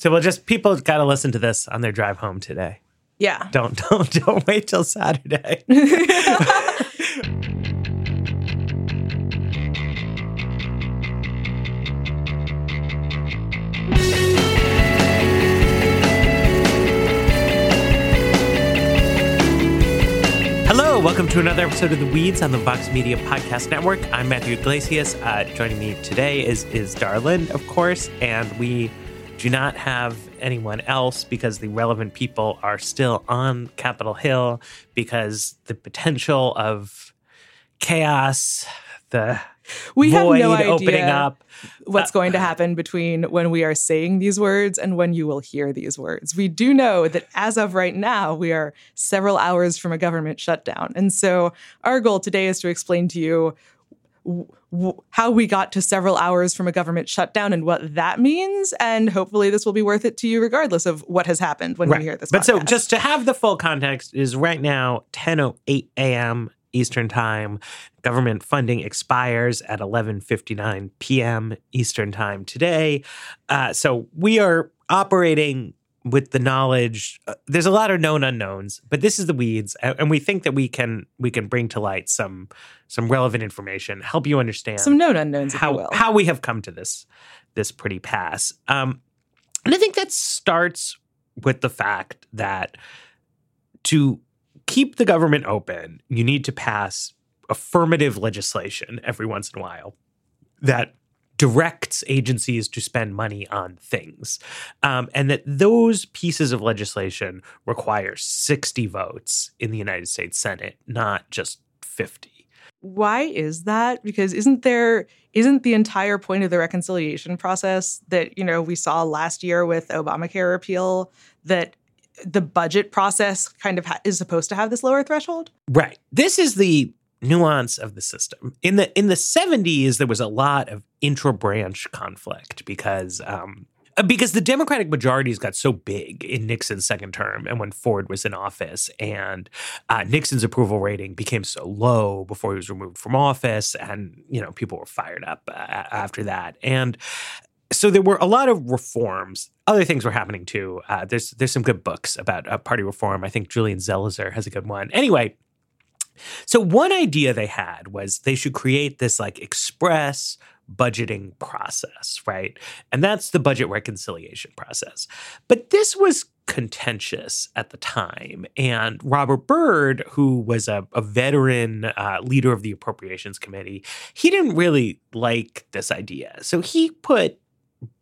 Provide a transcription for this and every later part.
So we'll just people got to listen to this on their drive home today. Yeah. Don't don't don't wait till Saturday. Hello, welcome to another episode of The Weeds on the Vox Media Podcast Network. I'm Matthew Yglesias. Uh, joining me today is is Dara Lind, of course, and we do not have anyone else because the relevant people are still on Capitol Hill because the potential of chaos, the we have no idea opening up. what's uh, going to happen between when we are saying these words and when you will hear these words. We do know that as of right now, we are several hours from a government shutdown. And so our goal today is to explain to you w- how we got to several hours from a government shutdown and what that means. And hopefully this will be worth it to you regardless of what has happened when we hear this. But so just to have the full context is right now 10:08 a.m. Eastern Time. Government funding expires at 11:59 p.m. Eastern Time today. Uh, so we are operating with the knowledge. Uh, there's a lot of known unknowns, but this is the weeds, and, we think that we can we can bring to light some some relevant information, help you understand some known unknowns, how how we have come to this this pretty pass. Um, and I think that starts with the fact that to keep the government open, you need to pass affirmative legislation every once in a while that directs agencies to spend money on things. Um, and that those pieces of legislation require 60 votes in the United States Senate, not just 50. why is that because isn't there isn't the entire point of the reconciliation process that you know we saw last year with obamacare repeal that the budget process kind of ha- is supposed to have this lower threshold Right. This is the nuance of the system. In the in the 70s, there was a lot of intra-branch conflict because um, uh, because the Democratic majorities got so big in Nixon's second term and when Ford was in office, and uh, Nixon's approval rating became so low before he was removed from office, and you know people were fired up uh, after that, and so there were a lot of reforms. Other things were happening too. Uh, there's there's some good books about uh, party reform. I think Julian Zelizer has a good one. Anyway, so one idea they had was they should create this like express budgeting process, right? And that's the budget reconciliation process. But this was contentious at the time. And Robert Byrd, who was a, a veteran uh, leader of the Appropriations Committee, he didn't really like this idea. So he put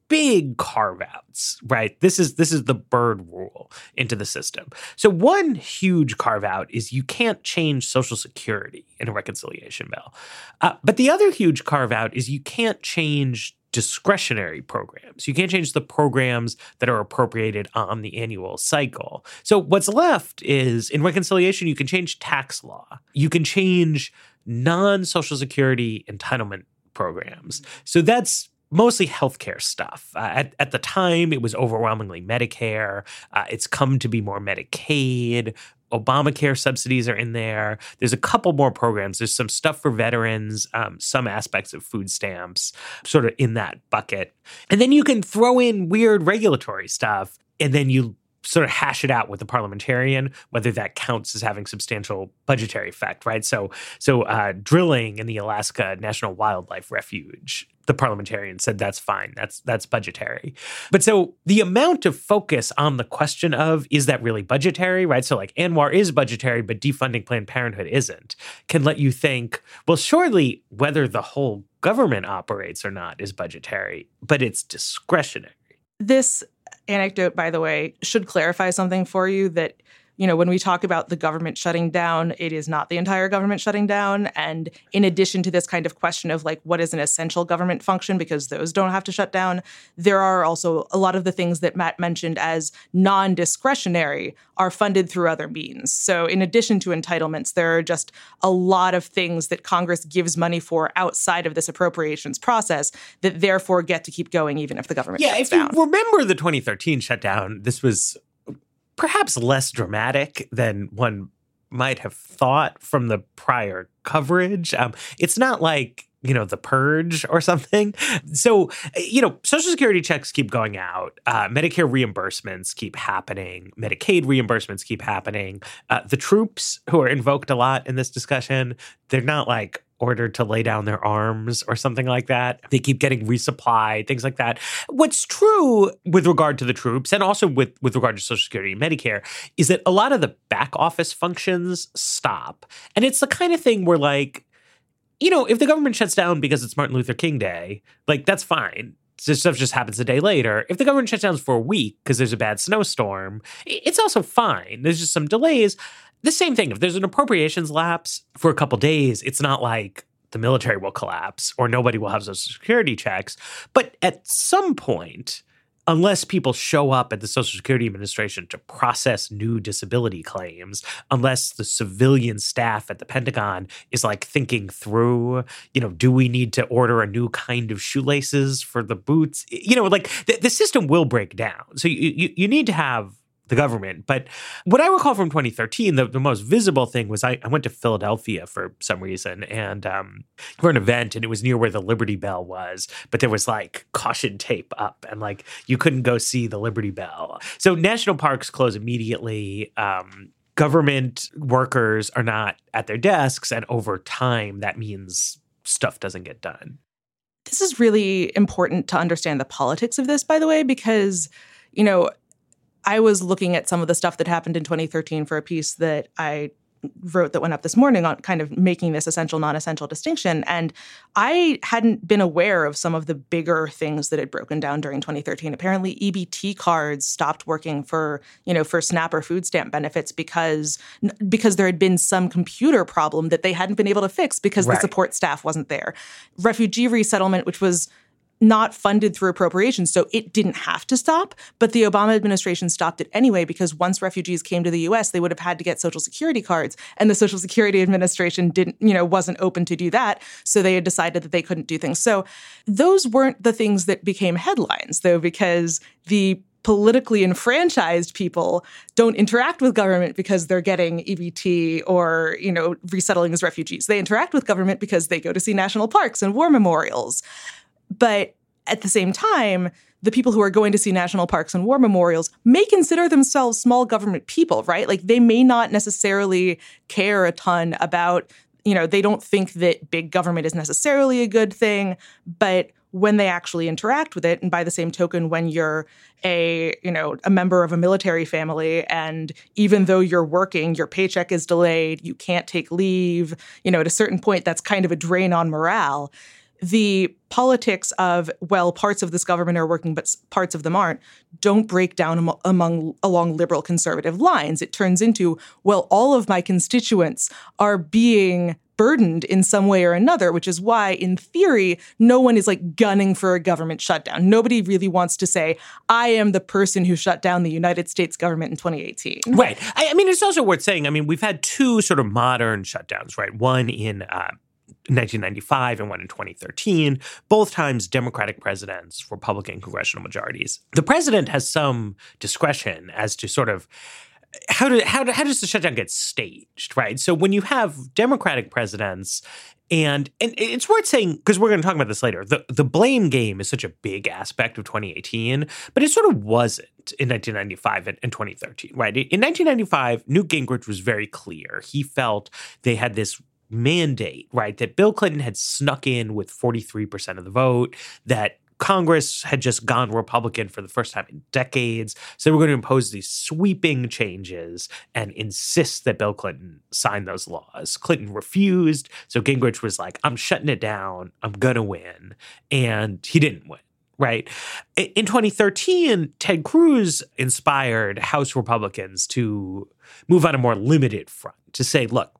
big carve outs right? This is this is the Byrd rule into the system. So one huge carve out is you can't change social security in a reconciliation bill. Uh, but the other huge carve out is you can't change discretionary programs. You can't change the programs that are appropriated on the annual cycle. So what's left is in reconciliation you can change tax law. You can change non-social security entitlement programs. So that's mostly healthcare stuff. Uh, at, at the time, it was overwhelmingly Medicare. Uh, it's come to be more Medicaid. Obamacare subsidies are in there. There's a couple more programs. There's some stuff for veterans, um, some aspects of food stamps, sort of in that bucket. And then you can throw in weird regulatory stuff, and then you sort of hash it out with the parliamentarian whether that counts as having substantial budgetary effect right so so uh, drilling in the alaska national wildlife refuge the parliamentarian said that's fine. That's that's budgetary. But so the amount of focus on the question of is that really budgetary right? So like ANWR is budgetary but defunding planned parenthood isn't can let you think well surely whether the whole government operates or not is budgetary but it's discretionary. This anecdote by the way should clarify something for you that you know, when we talk about the government shutting down, it is not the entire government shutting down. And in addition to this kind of question of like, what is an essential government function, because those don't have to shut down, there are also a lot of the things that Matt mentioned as non discretionary are funded through other means. So, in addition to entitlements, there are just a lot of things that Congress gives money for outside of this appropriations process that therefore get to keep going even if the government yeah, if down. you remember the 2013 shutdown, this was perhaps less dramatic than one might have thought from the prior coverage. Um, it's not like you know, the purge or something. So, you know, Social Security checks keep going out, uh, Medicare reimbursements keep happening, Medicaid reimbursements keep happening. Uh, the troops who are invoked a lot in this discussion, they're not like ordered to lay down their arms or something like that. They keep getting resupplied, things like that. What's true with regard to the troops and also with, with regard to Social Security and Medicare is that a lot of the back office functions stop. And it's the kind of thing where, like, you know, if the government shuts down because it's Martin Luther King Day, like, that's fine. This stuff just happens a day later. If the government shuts down for a week because there's a bad snowstorm, it's also fine. There's just some delays the same thing. If there's an appropriations lapse for a couple days, it's not like the military will collapse or nobody will have social security checks. But at some point, unless people show up at the Social Security Administration to process new disability claims, unless the civilian staff at the Pentagon is like thinking through, you know, do we need to order a new kind of shoelaces for the boots? You know, like the, the system will break down. So you, you, you need to have the government. But what I recall from 2013, the, the most visible thing was I, I, went to Philadelphia for some reason and um, for an event, and it was near where the Liberty Bell was, but there was like caution tape up, and like you couldn't go see the Liberty Bell. So national parks close immediately. Um, government workers are not at their desks, and over time, that means stuff doesn't get done. This is really important to understand the politics of this, by the way, because you know I was looking at some of the stuff that happened in 2013 for a piece that I wrote that went up this morning on kind of making this essential non-essential distinction. And i hadn't been aware of some of the bigger things that had broken down during 2013 apparently ebt cards stopped working for you know for snap or food stamp benefits because because there had been some computer problem that they hadn't been able to fix because right. the support staff wasn't there. Refugee resettlement which was not funded through appropriations. So it didn't have to stop, but the Obama administration stopped it anyway because once refugees came to the US, they would have had to get social security cards and the Social Security Administration didn't, you know, wasn't open to do that, so they had decided that they couldn't do things. So those weren't the things that became headlines though because the politically enfranchised people don't interact with government because they're getting EBT or, you know, resettling as refugees. They interact with government because they go to see national parks and war memorials. But at the same time, the people who are going to see national parks and war memorials may consider themselves small government people, right? Like they may not necessarily care a ton about, you know, they don't think that big government is necessarily a good thing, but when they actually interact with it and by the same token when you're a you know a member of a military family and even though you're working your paycheck is delayed you can't take leave you know at a certain point that's kind of a drain on morale the politics of well parts of this government are working but parts of them aren't don't break down am- among along liberal conservative lines. It turns into well all of my constituents are being burdened in some way or another which is why in theory no one is like gunning for a government shutdown. Nobody really wants to say i am the person who shut down the united states government in 2018 right. I, I mean it's also worth saying i mean we've had two sort of modern shutdowns right? One in uh, 1995 and one in 2013, both times Democratic presidents, Republican congressional majorities. The president has some discretion as to sort of how do how, do, how does the shutdown get staged, right? So when you have Democratic presidents, and and it's worth saying because we're going to talk about this later. The the blame game is such a big aspect of 2018, but it sort of wasn't in 1995 and, and 2013, right? In 1995, Newt Gingrich was very clear. He felt they had this mandate, right? That Bill Clinton had snuck in with 43% of the vote, that Congress had just gone Republican for the first time in decades. So they were going to impose these sweeping changes and insist that Bill Clinton sign those laws. Clinton refused. So Gingrich was like, I'm shutting it down. I'm going to win. And he didn't win right? In 2013, Ted Cruz inspired House Republicans to move on a more limited front to say, look,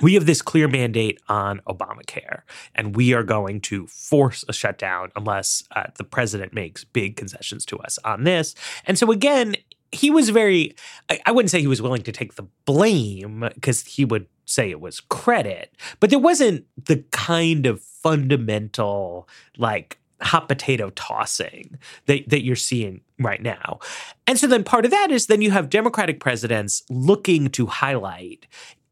we have this clear mandate on Obamacare, and we are going to force a shutdown unless uh, the president makes big concessions to us on this. And so, again, he was very, I, I wouldn't say he was willing to take the blame because he would say it was credit, but there wasn't the kind of fundamental, like, hot potato tossing that, that you're seeing right now. And so then part of that is then you have Democratic presidents looking to highlight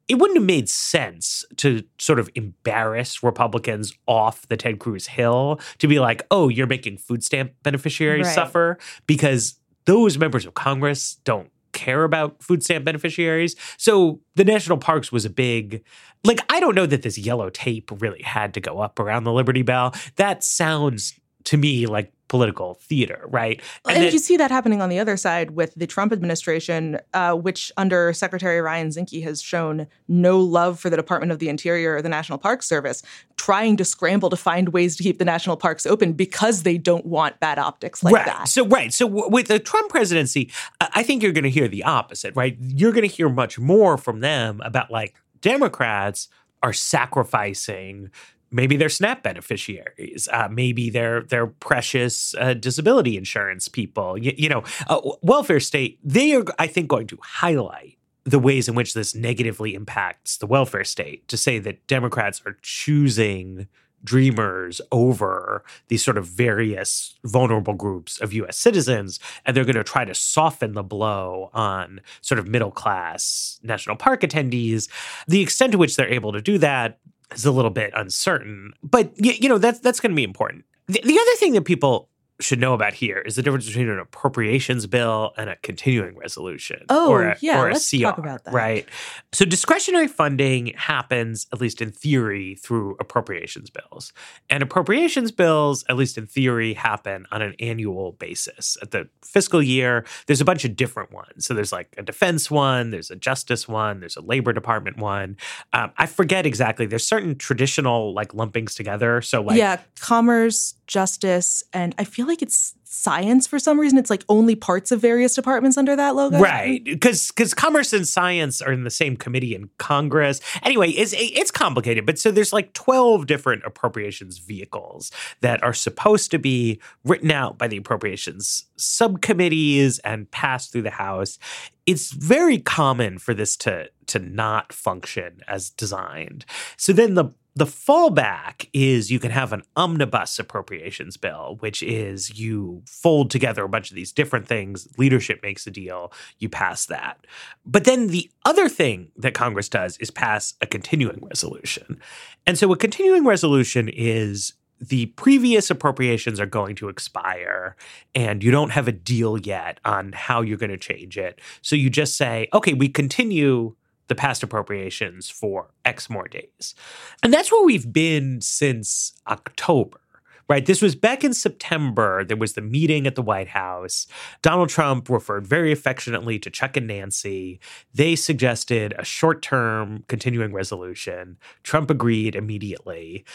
it wouldn't have made sense to sort of embarrass Republicans off the Ted Cruz hill to be like, oh, you're making food stamp beneficiaries Right. suffer because those members of Congress don't care about food stamp beneficiaries. So the national parks was a big like I don't know that this yellow tape really had to go up around the Liberty Bell. That sounds to me like political theater, right? And, then- you see that happening on the other side with the Trump administration, uh, which under Secretary Ryan Zinke has shown no love for the Department of the Interior or the National Park Service, trying to scramble to find ways to keep the national parks open because they don't want bad optics like right. that. So right. So w- with the Trump presidency, I think you're going to hear the opposite, right? You're going to hear much more from them about like Democrats are sacrificing maybe they're SNAP beneficiaries, uh, maybe they're they're precious uh, disability insurance people. You, you know, uh, welfare state. They are, I think, going to highlight the ways in which this negatively impacts the welfare state. To say that Democrats are choosing dreamers over these sort of various vulnerable groups of US citizens and they're going to try to soften the blow on sort of middle class national park attendees the extent to which they're able to do that is a little bit uncertain but y- you know that's that's going to be important. The, the other thing that people should know about here is the difference between an appropriations bill and a continuing resolution Oh, or a, yeah, or a let's CR, talk about that. right so discretionary funding happens, at least in theory, through appropriations bills. And appropriations bills, at least in theory, happen on an annual basis. At the fiscal year, there's a bunch of different ones. So there's like a defense one, there's a justice one, there's a labor department one. Um, I forget exactly. There's certain traditional like lumpings together. So like yeah, commerce, justice, and I feel like it's science for some reason. It's like only parts of various departments under that logo. Right, because because commerce and science are in the same committee in Congress. Anyway, it's it's complicated, but so there's like twelve different appropriations vehicles that are supposed to be written out by the appropriations subcommittees and passed through the House. It's very common for this to to not function as designed. So then the the fallback is you can have an omnibus appropriations bill, which is you fold together a bunch of these different things, leadership makes a deal, you pass that. But then the other thing that Congress does is pass a continuing resolution. And so a continuing resolution is the previous appropriations are going to expire and you don't have a deal yet on how you're going to change it. So you just say, okay, we continue the past appropriations for X more days. And that's where we've been since October. Right. This was back in September. There was the meeting at the White House. Donald Trump referred very affectionately to Chuck and Nancy. They suggested a short term continuing resolution. Trump agreed immediately.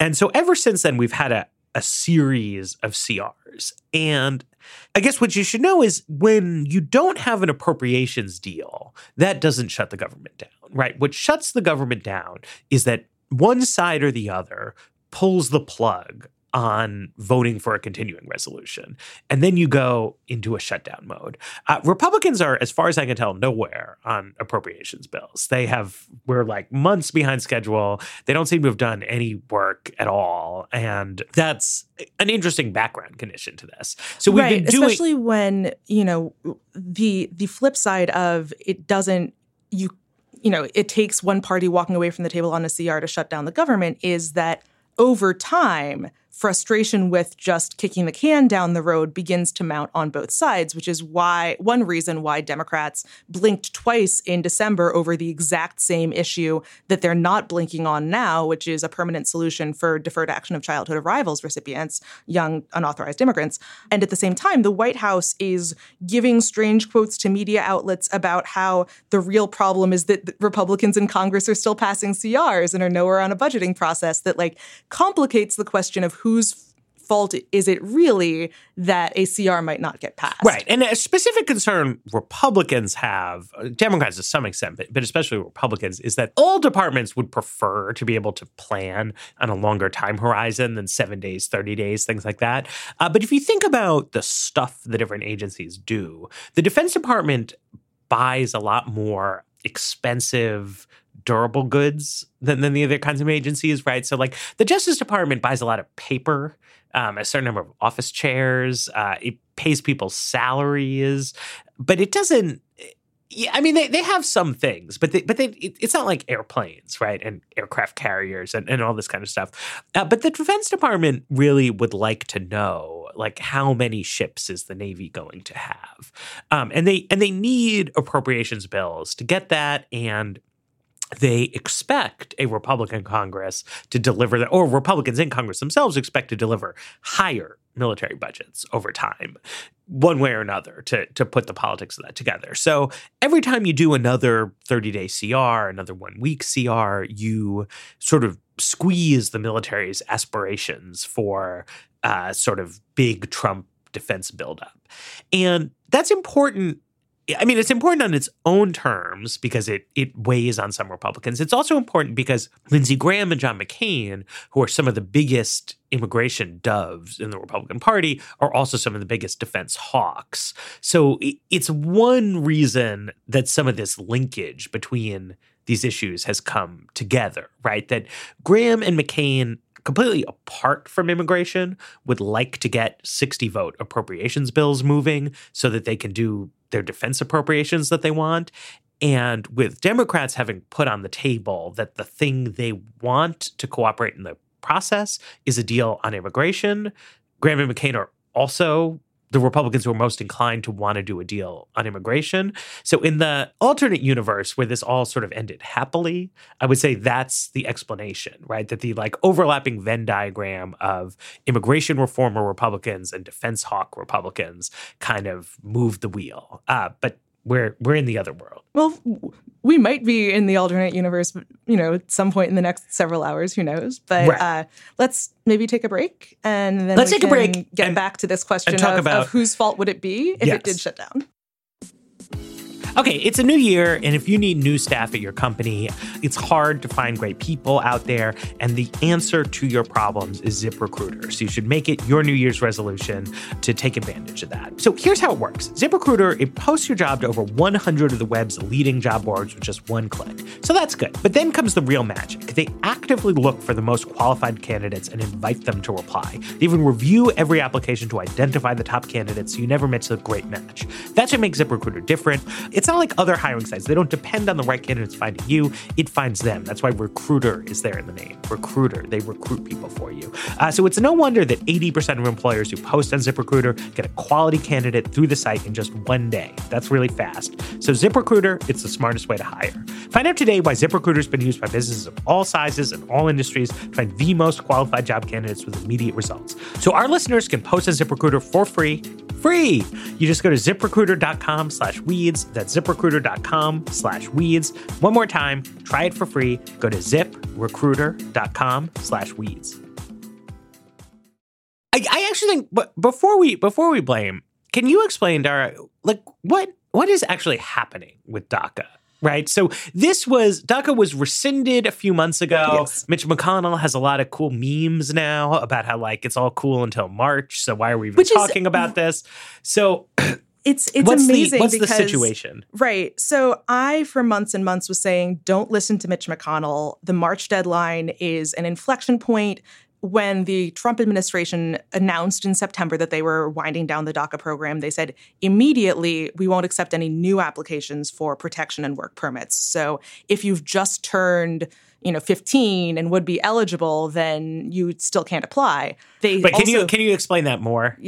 And so ever since then, we've had a, a series of CRs. And I guess what you should know is when you don't have an appropriations deal, that doesn't shut the government down, right? What shuts the government down is that one side or the other pulls the plug on voting for a continuing resolution. And then you go into a shutdown mode. Uh, Republicans are, as far as I can tell, nowhere on appropriations bills. They have, we're like months behind schedule. They don't seem to have done any work at all. And that's an interesting background condition to this. So we've right, been doing. especially when you know the the flip side of it doesn't you you know it takes one party walking away from the table on a CR to shut down the government is that over time frustration with just kicking the can down the road begins to mount on both sides, which is why one reason why Democrats blinked twice in December over the exact same issue that they're not blinking on now, which is a permanent solution for deferred action of childhood arrivals recipients, young unauthorized immigrants. And at the same time, the White House is giving strange quotes to media outlets about how the real problem is that Republicans in Congress are still passing CRs and are nowhere on a budgeting process that like complicates the question of whose fault is it really that a CR might not get passed? Right. And a specific concern Republicans have, uh, Democrats to some extent, but, but especially Republicans, is that all departments would prefer to be able to plan on a longer time horizon than seven days, 30 days, things like that. Uh, but if you think about the stuff the different agencies do, the Defense Department buys a lot more expensive durable goods than, than the other kinds of agencies, right? So, like the Justice Department buys a lot of paper, um, a certain number of office chairs. Uh, it pays people's salaries, but it doesn't. Yeah, I mean they, they have some things, but they, but they, it, it's not like airplanes, right, and aircraft carriers and, and all this kind of stuff. Uh, but the Defense Department really would like to know, like, how many ships is the Navy going to have, um, and they and they need appropriations bills to get that, and they expect a Republican Congress to deliver that, or Republicans in Congress themselves expect to deliver higher military budgets over time, one way or another, to, to put the politics of that together. So every time you do another 30 day CR, another one week CR, you sort of squeeze the military's aspirations for uh, sort of big Trump defense buildup. And that's important I mean, it's important on its own terms because it it weighs on some Republicans. It's also important because Lindsey Graham and John McCain, who are some of the biggest immigration doves in the Republican Party, are also some of the biggest defense hawks. So it's one reason that some of this linkage between these issues has come together, right? That Graham and McCain completely apart from immigration would like to get 60 vote appropriations bills moving so that they can do their defense appropriations that they want. And with Democrats having put on the table that the thing they want to cooperate in the process is a deal on immigration, Graham and McCain are also the Republicans were most inclined to want to do a deal on immigration. So, in the alternate universe where this all sort of ended happily, I would say that's the explanation, right? That the like overlapping Venn diagram of immigration reformer Republicans and defense hawk Republicans kind of moved the wheel. Uh, but we're we're in the other world. Well, we might be in the alternate universe, you know, at some point in the next several hours. Who knows? But right. uh, let's maybe take a break and then let's take a break. Get and, back to this question of, about, of, whose fault would it be if yes. it did shut down. Okay, it's a new year, and if you need new staff at your company, it's hard to find great people out there. And the answer to your problems is ZipRecruiter. So you should make it your New Year's resolution to take advantage of that. So here's how it works ZipRecruiter, it posts your job to over 100 of the web's leading job boards with just one click. So that's good. But then comes the real magic. They actively look for the most qualified candidates and invite them to reply. They even review every application to identify the top candidates so you never miss a great match. That's what makes ZipRecruiter different. It's not like other hiring sites. They don't depend on the right candidates finding you, it finds them. That's why recruiter is there in the name. Recruiter, they recruit people for you. Uh, so it's no wonder that 80% of employers who post on ZipRecruiter get a quality candidate through the site in just one day. That's really fast. So ZipRecruiter, it's the smartest way to hire. Find out today why ZipRecruiter's been used by businesses of all sizes and all industries to find the most qualified job candidates with immediate results. So our listeners can post on ZipRecruiter for free free. You just go to ziprecruiter.com slash weeds. That's ziprecruiter.com slash weeds. One more time, try it for free. Go to ziprecruiter.com slash weeds. I, I actually think but before we before we blame, can you explain, Dara, like what what is actually happening with DACA? Right? So this was DACA was rescinded a few months ago. Yes. Mitch McConnell has a lot of cool memes now about how like it's all cool until March. So why are we even Which talking is, about this? So it's it's what's amazing. The, what's because, the situation? Right. So I, for months and months, was saying, don't listen to Mitch McConnell. The March deadline is an inflection point when the Trump administration announced in September that they were winding down the DACA program, they said immediately we won't accept any new applications for protection and work permits. So if you've just turned you know 15 and would be eligible then you still can't apply. They but can also, you can you explain that more?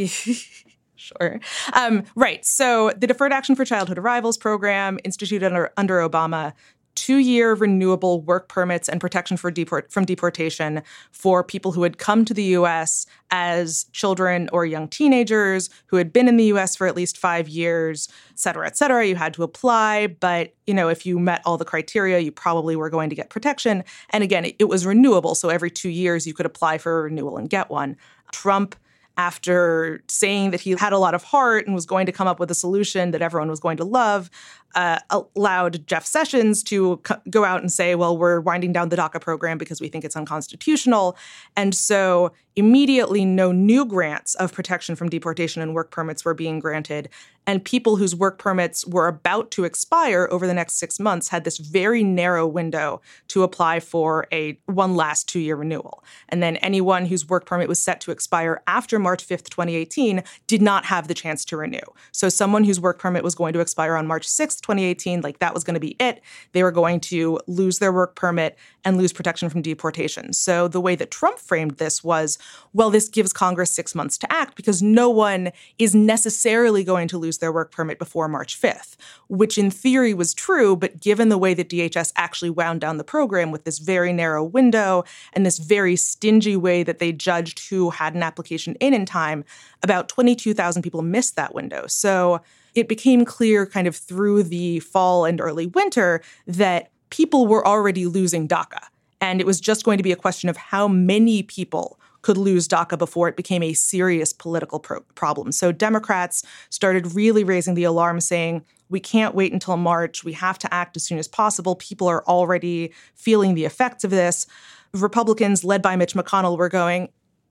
Sure. Um, right. So the deferred action for childhood arrivals program instituted under, under obama two year renewable work permits and protection deport- from deportation for people who had come to the US as children or young teenagers who had been in the US for at least five years, et cetera, et cetera. You had to apply, but you know, if you met all the criteria, you probably were going to get protection. And again, it, it was renewable. So every two years you could apply for a renewal and get one. Trump after saying that he had a lot of heart and was going to come up with a solution that everyone was going to love, uh, allowed Jeff Sessions to go out and say, well, we're winding down the DACA program because we think it's unconstitutional. And so immediately, no new grants of protection from deportation and work permits were being granted. And people whose work permits were about to expire over the next six months had this very narrow window to apply for a one last two year renewal. And then anyone whose work permit was set to expire after March 5th, 2018, did not have the chance to renew. So someone whose work permit was going to expire on March 6th, 2018, like that was going to be it. They were going to lose their work permit and lose protection from deportation. So the way that Trump framed this was well, this gives Congress six months to act because no one is necessarily going to lose their work permit before March 5th, which in theory was true. But given the way that DHS actually wound down the program with this very narrow window and this very stingy way that they judged who had an application in in time, about 22,000 people missed that window. So it became clear kind of through the fall and early winter that people were already losing DACA. And it was just going to be a question of how many people could lose DACA before it became a serious political pro- problem. So Democrats started really raising the alarm, saying, we can't wait until March. We have to act as soon as possible. People are already feeling the effects of this. Republicans, led by Mitch McConnell, were going,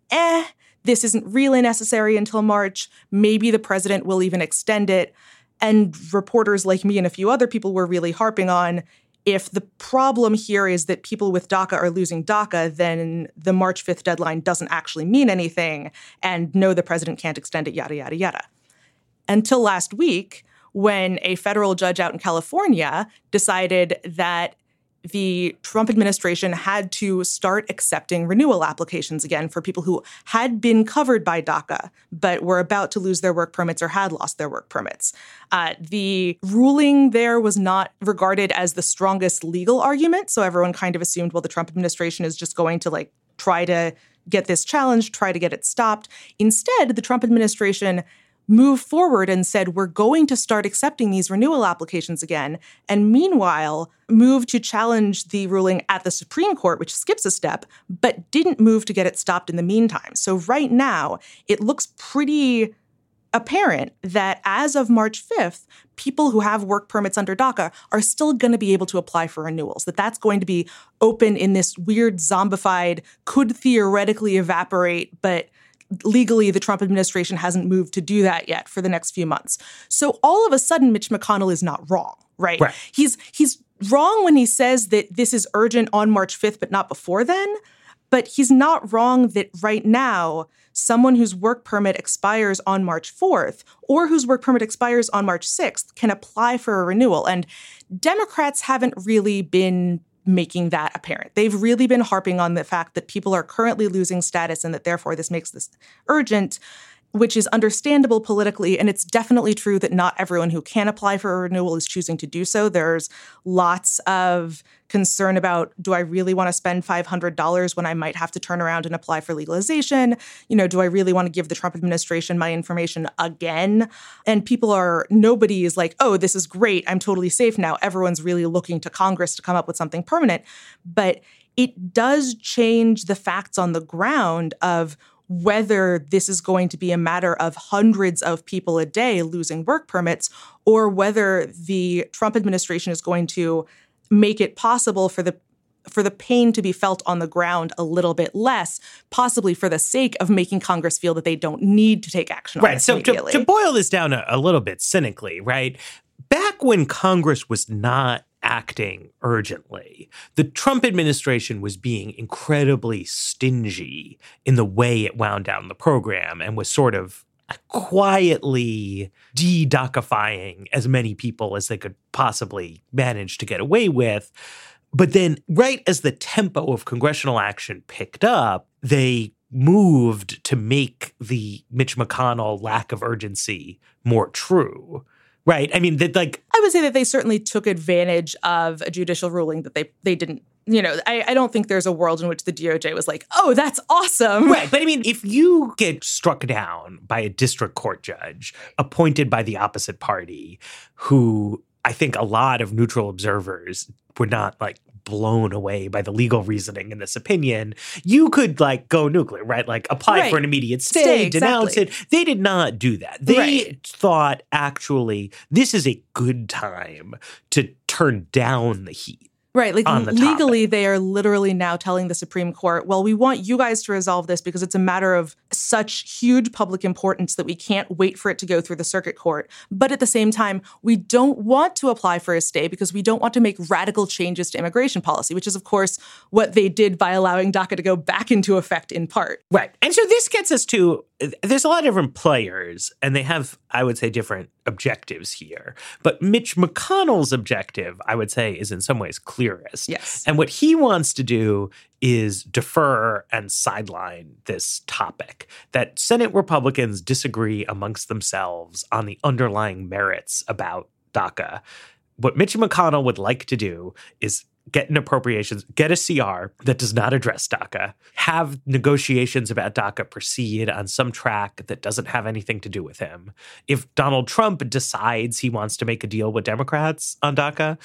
eh, this isn't really necessary until March. Maybe the president will even extend it. And reporters like me and a few other people were really harping on if the problem here is that people with DACA are losing DACA, then the March 5th deadline doesn't actually mean anything. And no, the president can't extend it, yada, yada, yada. Until last week, when a federal judge out in California decided that the Trump administration had to start accepting renewal applications again for people who had been covered by DACA but were about to lose their work permits or had lost their work permits. Uh, the ruling there was not regarded as the strongest legal argument, so everyone kind of assumed, well, the Trump administration is just going to like try to get this challenged, try to get it stopped. Instead, the Trump administration moved forward and said, we're going to start accepting these renewal applications again. And meanwhile, moved to challenge the ruling at the Supreme Court, which skips a step, but didn't move to get it stopped in the meantime. So right now, it looks pretty apparent that as of March 5th, people who have work permits under DACA are still going to be able to apply for renewals, that that's going to be open in this weird zombified, could theoretically evaporate, but legally the Trump administration hasn't moved to do that yet for the next few months. So all of a sudden Mitch McConnell is not wrong, right? right. He's he's wrong when he says that this is urgent on March 5th but not before then, but he's not wrong that right now someone whose work permit expires on March 4th or whose work permit expires on March 6th can apply for a renewal and Democrats haven't really been making that apparent. They've really been harping on the fact that people are currently losing status and that therefore this makes this urgent which is understandable politically. And it's definitely true that not everyone who can apply for a renewal is choosing to do so. There's lots of concern about do I really want to spend $500 when I might have to turn around and apply for legalization? You know, do I really want to give the Trump administration my information again? And people are, nobody is like, oh, this is great. I'm totally safe now. Everyone's really looking to Congress to come up with something permanent. But it does change the facts on the ground of whether this is going to be a matter of hundreds of people a day losing work permits or whether the Trump administration is going to make it possible for the for the pain to be felt on the ground a little bit less, possibly for the sake of making Congress feel that they don't need to take action right. so to, to, boil this down a, a little bit cynically, right? Back when Congress was not acting urgently. The Trump administration was being incredibly stingy in the way it wound down the program and was sort of uh, quietly de-DACAfying as many people as they could possibly manage to get away with. But then, right as the tempo of congressional action picked up, they moved to make the Mitch McConnell lack of urgency more true. Right. I mean, that like I would say that they certainly took advantage of a judicial ruling that they they didn't. You know, I, I don't think there's a world in which the DOJ was like, "Oh, that's awesome." Right. But I mean, if you get struck down by a district court judge appointed by the opposite party, who I think a lot of neutral observers were not like blown away by the legal reasoning in this opinion, you could like go nuclear, right? Like apply right. for an immediate stay, stay denounce exactly. it. They did not do that. They right. thought actually this is a good time to turn down the heat. Right. Like the legally, topic. they are literally now telling the Supreme Court, well, we want you guys to resolve this because it's a matter of such huge public importance that we can't wait for it to go through the circuit court. But at the same time, we don't want to apply for a stay because we don't want to make radical changes to immigration policy, which is, of course, what they did by allowing DACA to go back into effect in part. Right. And so this gets us to there's a lot of different players, and they have, I would say, different objectives here. But Mitch McConnell's objective, I would say, is in some ways clearest. Yes. And what he wants to do is defer and sideline this topic that Senate Republicans disagree amongst themselves on the underlying merits about DACA. What Mitch McConnell would like to do is get an appropriations, get a CR that does not address DACA, have negotiations about DACA proceed on some track that doesn't have anything to do with him. If Donald Trump decides he wants to make a deal with Democrats on DACA,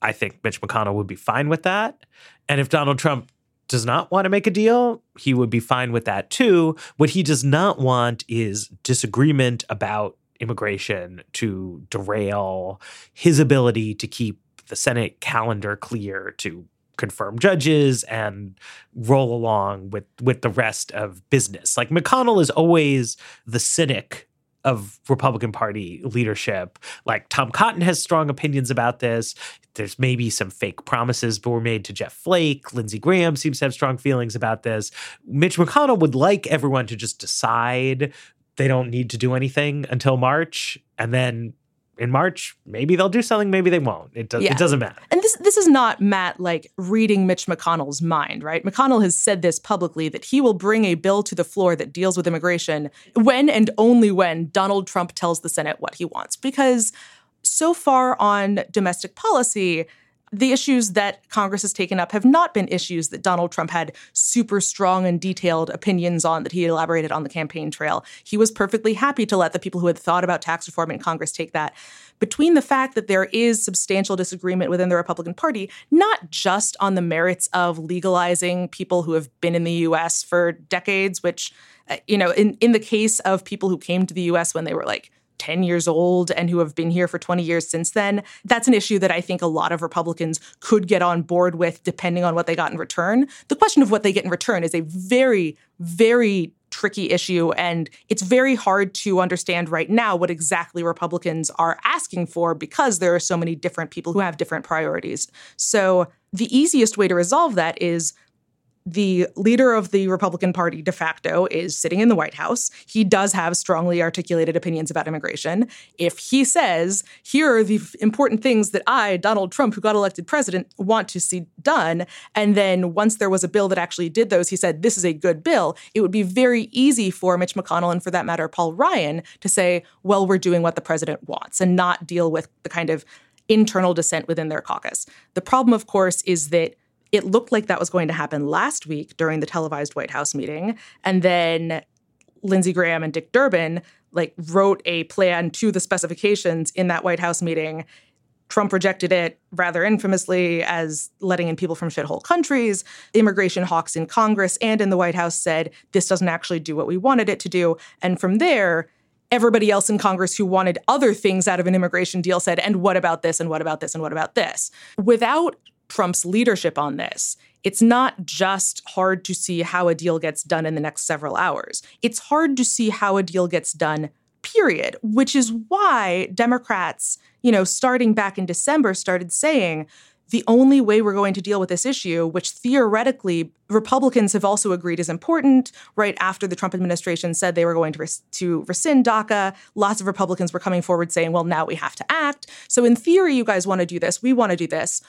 I think Mitch McConnell would be fine with that. And if Donald Trump does not want to make a deal, he would be fine with that too. What he does not want is disagreement about immigration to derail his ability to keep the Senate calendar clear to confirm judges and roll along with with the rest of business. Like McConnell is always the cynic of Republican Party leadership. Like Tom Cotton has strong opinions about this. There's maybe some fake promises were made to Jeff Flake. Lindsey Graham seems to have strong feelings about this. Mitch McConnell would like everyone to just decide they don't need to do anything until March and then in March, maybe they'll do something, maybe they won't. It, do- Yeah. it doesn't matter. And this this is not Matt like reading Mitch McConnell's mind, right? McConnell has said this publicly that he will bring a bill to the floor that deals with immigration when and only when Donald Trump tells the Senate what he wants. Because so far on domestic policy, the issues that Congress has taken up have not been issues that Donald Trump had super strong and detailed opinions on that he elaborated on the campaign trail. He was perfectly happy to let the people who had thought about tax reform in Congress take that. Between the fact that there is substantial disagreement within the Republican Party, not just on the merits of legalizing people who have been in the US for decades, which, uh, you know, in, in the case of people who came to the US when they were like 10 years old and who have been here for 20 years since then. That's an issue that I think a lot of Republicans could get on board with depending on what they got in return. The question of what they get in return is a very, very tricky issue. And it's very hard to understand right now what exactly Republicans are asking for because there are so many different people who have different priorities. So the easiest way to resolve that is the leader of the Republican Party de facto is sitting in the White House. He does have strongly articulated opinions about immigration. If he says, here are the important things that I, Donald Trump, who got elected president, want to see done, and then once there was a bill that actually did those, he said, this is a good bill, it would be very easy for Mitch McConnell and for that matter, Paul Ryan, to say, well, we're doing what the president wants and not deal with the kind of internal dissent within their caucus. The problem, of course, is that it looked like that was going to happen last week during the televised White House meeting. And then Lindsey Graham and Dick Durbin like wrote a plan to the specifications in that White House meeting. Trump rejected it rather infamously as letting in people from shithole countries. Immigration hawks in Congress and in the White House said this doesn't actually do what we wanted it to do. And from there, everybody else in Congress who wanted other things out of an immigration deal said, and what about this, and what about this, and what about this? Without Trump's leadership on this, it's not just hard to see how a deal gets done in the next several hours. It's hard to see how a deal gets done, period, which is why Democrats, you know, starting back in December, started saying, the only way we're going to deal with this issue, which theoretically Republicans have also agreed is important, right after the Trump administration said they were going to, res- to rescind DACA, lots of Republicans were coming forward saying, well, now we have to act. So, in theory, you guys want to do this, we want to do this.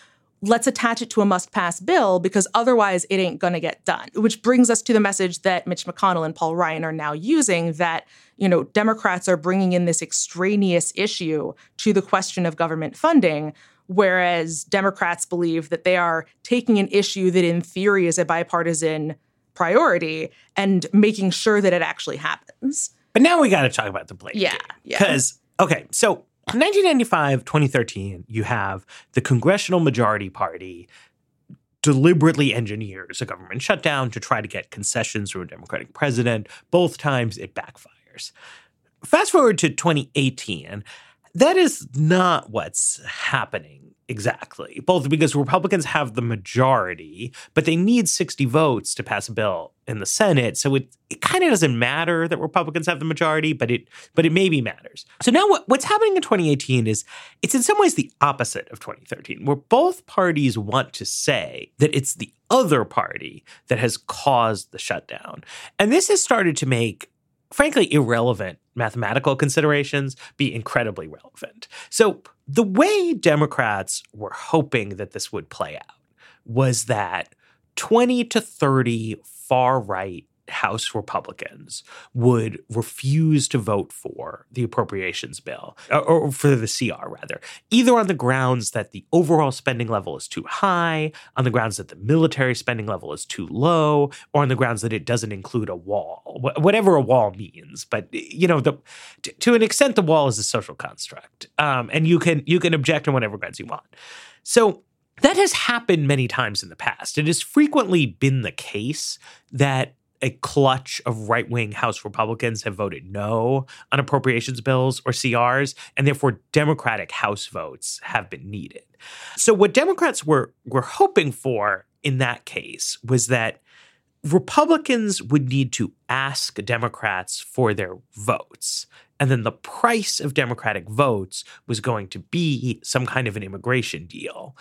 Let's attach it to a must pass bill because otherwise it ain't going to get done. Which brings us to the message that Mitch McConnell and Paul Ryan are now using that, you know, Democrats are bringing in this extraneous issue to the question of government funding, whereas Democrats believe that they are taking an issue that in theory is a bipartisan priority and making sure that it actually happens. But now we got to talk about the Blake. Yeah, yeah. Because, okay, so 1995, 2013, you have the Congressional Majority Party deliberately engineers a government shutdown to try to get concessions from a Democratic president. Both times it backfires. Fast forward to 2018, that is not what's happening exactly. Both because Republicans have the majority, but they need 60 votes to pass a bill in the Senate. So it, it kind of doesn't matter that Republicans have the majority, but it but it maybe matters. So now what, what's happening in 2018 is it's in some ways the opposite of 2013, where both parties want to say that it's the other party that has caused the shutdown. And this has started to make frankly irrelevant mathematical considerations be incredibly relevant. So the way Democrats were hoping that this would play out was that 20 to 30 far right House Republicans would refuse to vote for the appropriations bill, or for the CR rather, either on the grounds that the overall spending level is too high, on the grounds that the military spending level is too low, or on the grounds that it doesn't include a wall, whatever a wall means. But you know, the, to an extent, the wall is a social construct, um, and you can you can object on whatever grounds you want. So that has happened many times in the past. It has frequently been the case that a clutch of right wing House Republicans have voted no on appropriations bills or CRs, and therefore Democratic House votes have been needed. So, what Democrats were, were hoping for in that case was that Republicans would need to ask Democrats for their votes. And then the price of Democratic votes was going to be some kind of an immigration deal.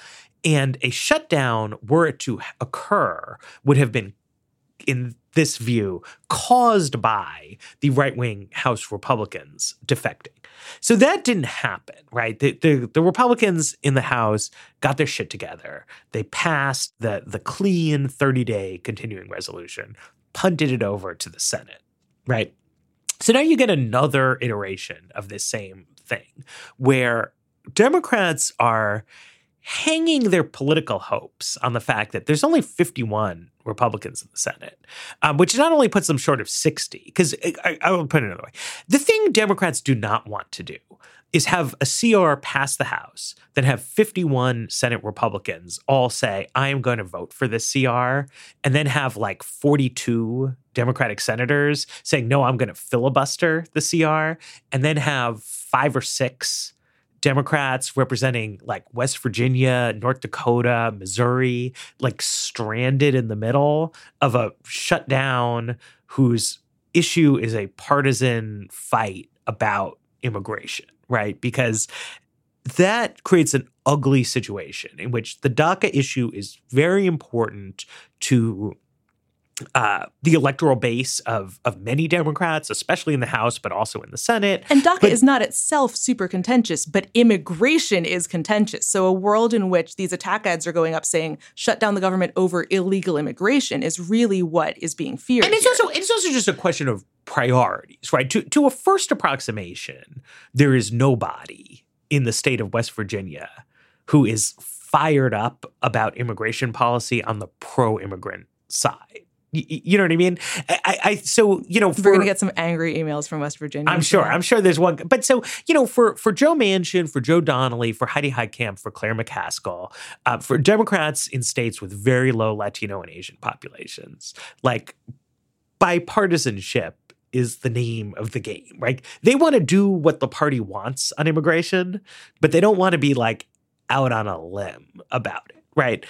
And a shutdown, were it to occur, would have been in this view caused by the right wing House Republicans defecting. So that didn't happen, right? The, the, the, Republicans in the House got their shit together. They passed the, the clean 30 day continuing resolution, punted it over to the Senate, right? So now you get another iteration of this same thing where Democrats are hanging their political hopes on the fact that there's only 51 Republicans in the Senate, um, which not only puts them short of 60, because I, I will put it another way. The thing Democrats do not want to do is have a CR pass the House, then have 51 Senate Republicans all say, I am going to vote for this CR, and then have like 42 Democratic senators saying, no, I'm going to filibuster the CR, and then have five or six Democrats representing like West Virginia, North Dakota, Missouri, like stranded in the middle of a shutdown whose issue is a partisan fight about immigration, right? Because that creates an ugly situation in which the DACA issue is very important to uh, the electoral base of of many Democrats, especially in the House, but also in the Senate. And DACA but, is not itself super contentious, but immigration is contentious. So a world in which these attack ads are going up saying "shut down the government over illegal immigration" is really what is being feared. And it's here. also it's also just a question of priorities, right? To to a first approximation, there is nobody in the state of West Virginia who is fired up about immigration policy on the pro-immigrant side you know what I mean? I, I so you know for, we're gonna get some angry emails from West Virginia. I'm sure. I'm sure there's one. But so you know, for for Joe Manchin, for Joe Donnelly, for Heidi Heitkamp, for Claire McCaskill, uh, for Democrats in states with very low Latino and Asian populations, like bipartisanship is the name of the game, right? They want to do what the party wants on immigration, but they don't want to be like out on a limb about it, right?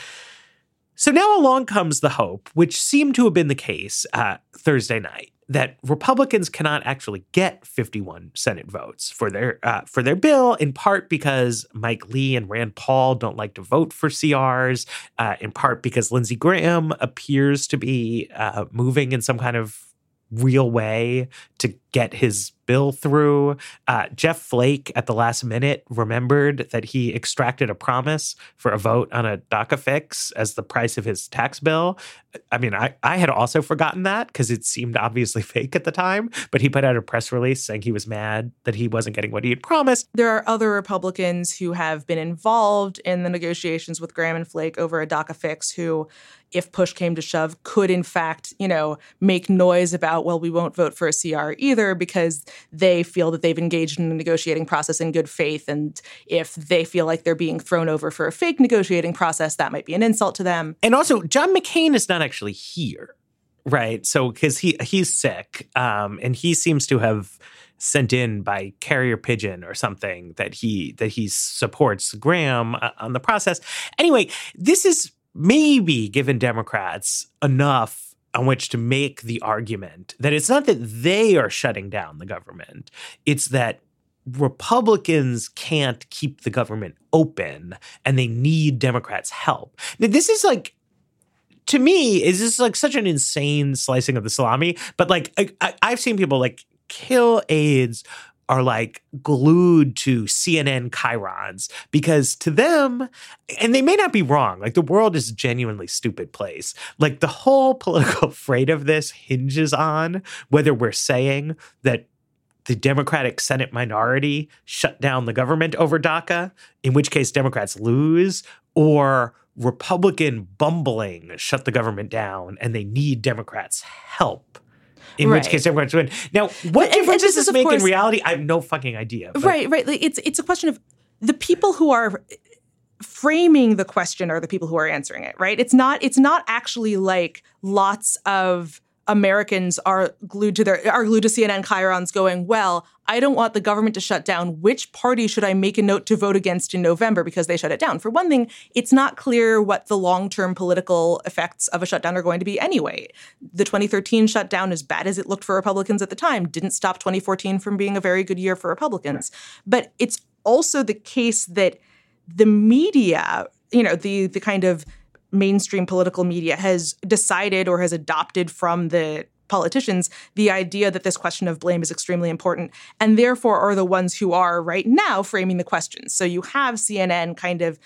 So now along comes the hope, which seemed to have been the case uh, Thursday night, that Republicans cannot actually get 51 Senate votes for their uh, for their bill, in part because Mike Lee and Rand Paul don't like to vote for CRs, uh, in part because Lindsey Graham appears to be uh, moving in some kind of real way to get his bill through. Uh, Jeff Flake at the last minute remembered that he extracted a promise for a vote on a DACA fix as the price of his tax bill. I mean, I, I had also forgotten that because it seemed obviously fake at the time, but he put out a press release saying he was mad that he wasn't getting what he had promised. There are other Republicans who have been involved in the negotiations with Graham and Flake over a DACA fix who if push came to shove, could in fact, you know, make noise about, well, we won't vote for a CR either because they feel that they've engaged in a negotiating process in good faith. And if they feel like they're being thrown over for a fake negotiating process, that might be an insult to them. And also, John McCain is not actually here, right? So, because he he's sick, um, and he seems to have sent in by carrier pigeon or something that he that he supports Graham uh, on the process. Anyway, this is maybe given Democrats enough on which to make the argument that it's not that they are shutting down the government, it's that Republicans can't keep the government open and they need Democrats' help. Now, this is like to me, is this like such an insane slicing of the salami? But like I, have seen people like Hill aides are like glued to CNN chyrons because to them, and they may not be wrong, like the world is a genuinely stupid place. Like the whole political freight of this hinges on whether we're saying that the Democratic Senate minority shut down the government over DACA, in which case Democrats lose, or Republican bumbling shut the government down and they need Democrats' help. In right. which case Democrats win. Now, what and, difference and does this, this make course, in reality? I have no fucking idea. But. Right, right. It's it's a question of the people who are framing the question are the people who are answering it, right? It's not it's not actually like lots of Americans are glued to their are glued to CNN chyrons going, well, I don't want the government to shut down. Which party should I make a note to vote against in November because they shut it down? For one thing, it's not clear what the long-term political effects of a shutdown are going to be anyway. The 2013 shutdown, as bad as it looked for Republicans at the time, didn't stop 2014 from being a very good year for Republicans. But it's also the case that the media, you know, the the kind of mainstream political media has decided or has adopted from the politicians the idea that this question of blame is extremely important and therefore are the ones who are right now framing the questions. So you have CNN kind of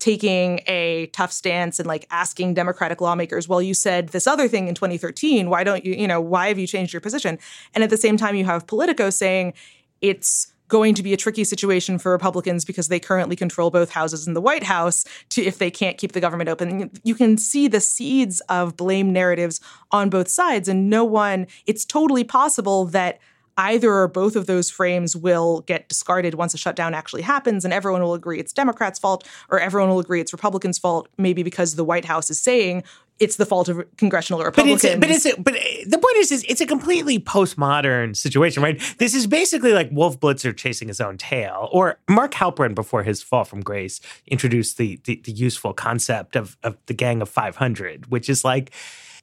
taking a tough stance and like asking democratic lawmakers well you said this other thing in 2013 why don't you you know why have you changed your position and at the same time you have politico saying it's going to be a tricky situation for Republicans because they currently control both houses in the White House to if they can't keep the government open. You can see the seeds of blame narratives on both sides and no one it's totally possible that either or both of those frames will get discarded once a shutdown actually happens and everyone will agree it's democrats fault or everyone will agree it's republicans fault maybe because the white house is saying it's the fault of congressional Republicans. But it's, but it's but the point is, is it's a completely postmodern situation, right? This is basically like Wolf Blitzer chasing his own tail, or Mark Halperin before his fall from grace introduced the the, the useful concept of of the Gang of Five Hundred, which is like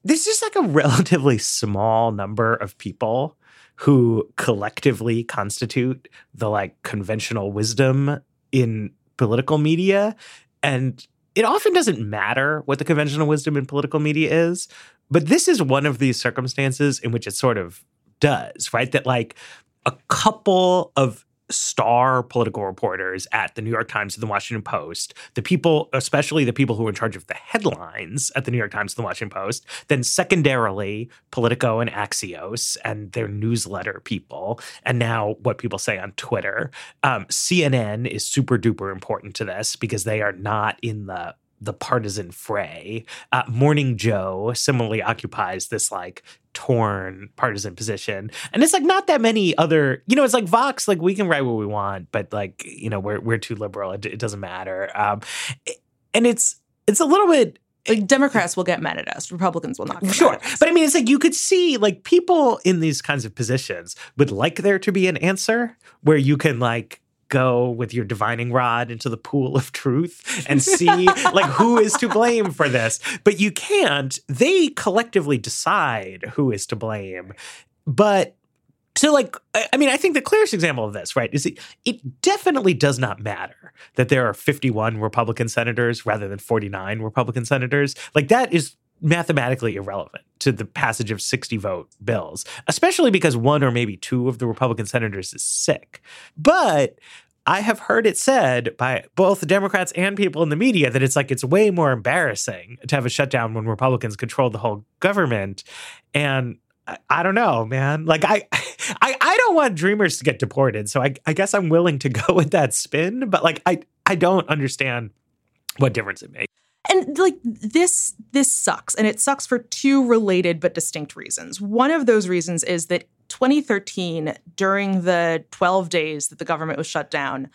this is like a relatively small number of people who collectively constitute the like conventional wisdom in political media and it often doesn't matter what the conventional wisdom in political media is, but this is one of these circumstances in which it sort of does, right? That like a couple of star political reporters at the New York Times and the Washington Post, the people, especially the people who are in charge of the headlines at the New York Times and the Washington Post, then secondarily Politico and Axios and their newsletter people, and now what people say on Twitter. Um, CNN is super duper important to this because they are not in the the partisan fray. Uh, Morning Joe similarly occupies this like torn partisan position. And it's like not that many other, you know, it's like Vox, like we can write what we want, but like, you know, we're we're too liberal. It, it doesn't matter. Um, and it's it's a little bit like Democrats will get mad at us, Republicans will not. sure, but I mean, it's like you could see like people in these kinds of positions would like there to be an answer where you can like go with your divining rod into the pool of truth and see like who is to blame for this. But you can't. They collectively decide who is to blame. But so like I mean I think the clearest example of this, right, is it, it definitely does not matter that there are 51 Republican senators rather than 49 Republican senators. Like that is mathematically irrelevant to the passage of 60 vote bills, especially because one or maybe two of the Republican senators is sick. But I have heard it said by both Democrats and people in the media that it's like it's way more embarrassing to have a shutdown when Republicans control the whole government. And I, I don't know, man. Like I, I I don't want dreamers to get deported. So I, I guess I'm willing to go with that spin, but like I I don't understand what difference it makes and like this this sucks and it sucks for two related but distinct reasons. One of those reasons is that 2013 during the 12 days that the government was shut down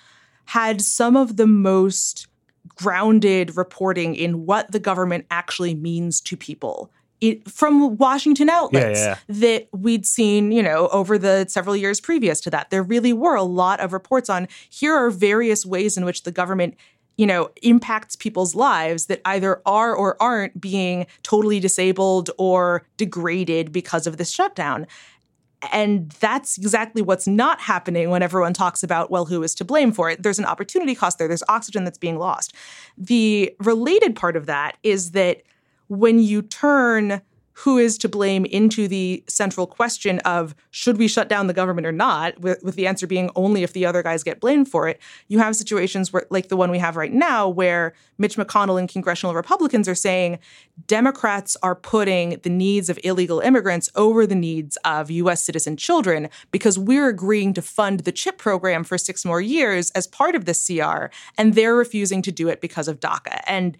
had some of the most grounded reporting in what the government actually means to people. It, from Washington outlets Yeah, yeah, that we'd seen, you know, over the several years previous to that. There really were a lot of reports on here are various ways in which the government you know, impacts people's lives that either are or aren't being totally disabled or degraded because of this shutdown. And that's exactly what's not happening when everyone talks about, well, who is to blame for it? There's an opportunity cost there, there's oxygen that's being lost. The related part of that is that when you turn who is to blame into the central question of should we shut down the government or not, with, with, the answer being only if the other guys get blamed for it, you have situations where, like the one we have right now, where Mitch McConnell and congressional Republicans are saying Democrats are putting the needs of illegal immigrants over the needs of U.S. citizen children because we're agreeing to fund the CHIP program for six more years as part of the CR, and they're refusing to do it because of DACA. And